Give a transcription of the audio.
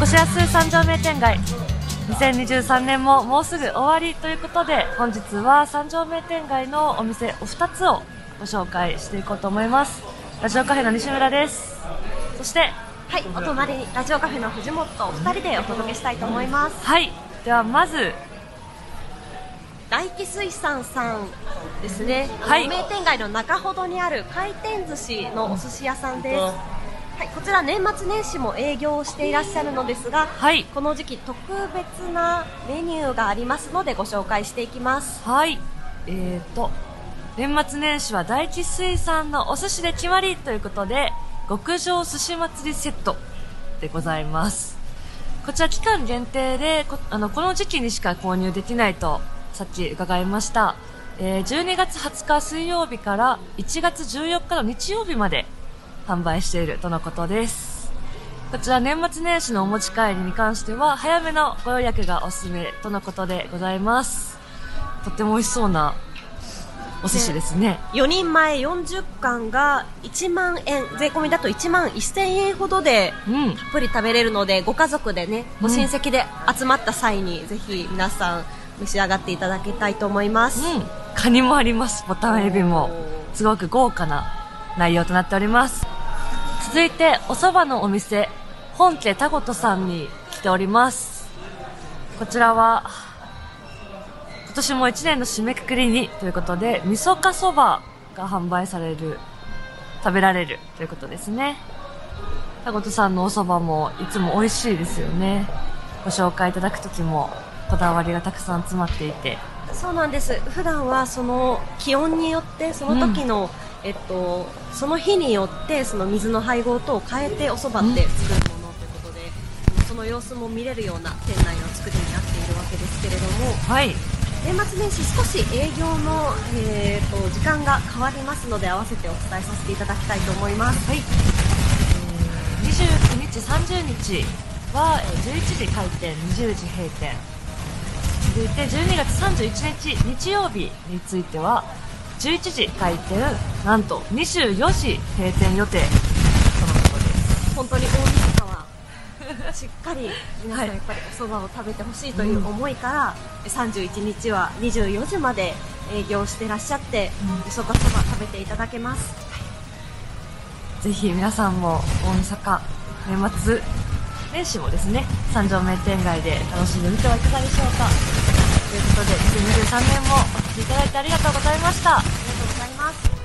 こしやす三条名店街2023年ももうすぐ終わりということで本日は三条名店街のお店お二つをご紹介していこうと思いますラジオカフェの西村ですそしてはい、お隣にラジオカフェの藤本お二人でお届けしたいと思います。はいではまず大気水産さんですね。はい名店街の中ほどにある回転寿司のお寿司屋さんです。はい、こちら年末年始も営業をしていらっしゃるのですが、はい。この時期特別なメニューがありますのでご紹介していきます。はい。えーと年末年始は大地水産のお寿司で決まりということで極上寿司祭りセットでございます。こちら期間限定でこあのこの時期にしか購入できないとさっき伺いました、えー12月20日水曜日から1月14日の日曜日まで販売しているとのことです。こちら年末年始のお持ち帰りに関しては早めのご予約がおすすめとのことでございます。とっても美味しそうなお寿司ですね。4人前40貫が1万円、税込みだと1万1000円ほどでうん。たっぷり食べれるのでご家族でねご親戚で集まった際に、ぜひ皆さん召し上がっていただきたいと思います、うん、カニもあります。ボタンエビも。すごく豪華な内容となっております続いてお蕎麦のお店本家タゴトさんに来ております。こちらは今年も1年の締めくくりにということで味噌かそばが販売される食べられるということですね。タゴトさんのお蕎麦もいつも美味しいですよね。ご紹介いただく時もこだわりがたくさん詰まっていて。そうなんです。普段はその気温によってその時の、えっと、その日によってその水の配合等を変えてお蕎麦って作るものということで、その様子も見れるような店内の作りになっているわけですけれども。はい。年末年始少し営業の、えー、と時間が変わりますので合わせてお伝えさせていただきたいと思います。はい、えー、29日、30日はえー11時開店、20時閉店。続いて12月31日日曜日については11時開店なんと24時閉店予定。とのことです。本当に大晦日は しっかり皆さんやっぱりお蕎麦を食べてほしいという思いから、31日は24時まで営業してらっしゃって、味噌かそば食べていただけます。ぜひ皆さんも大晦日年末年始もですね三条名店街で楽しんでみてはいかがでしょうか。ということで2023年もていただいてありがとうございました。ありがとうございます。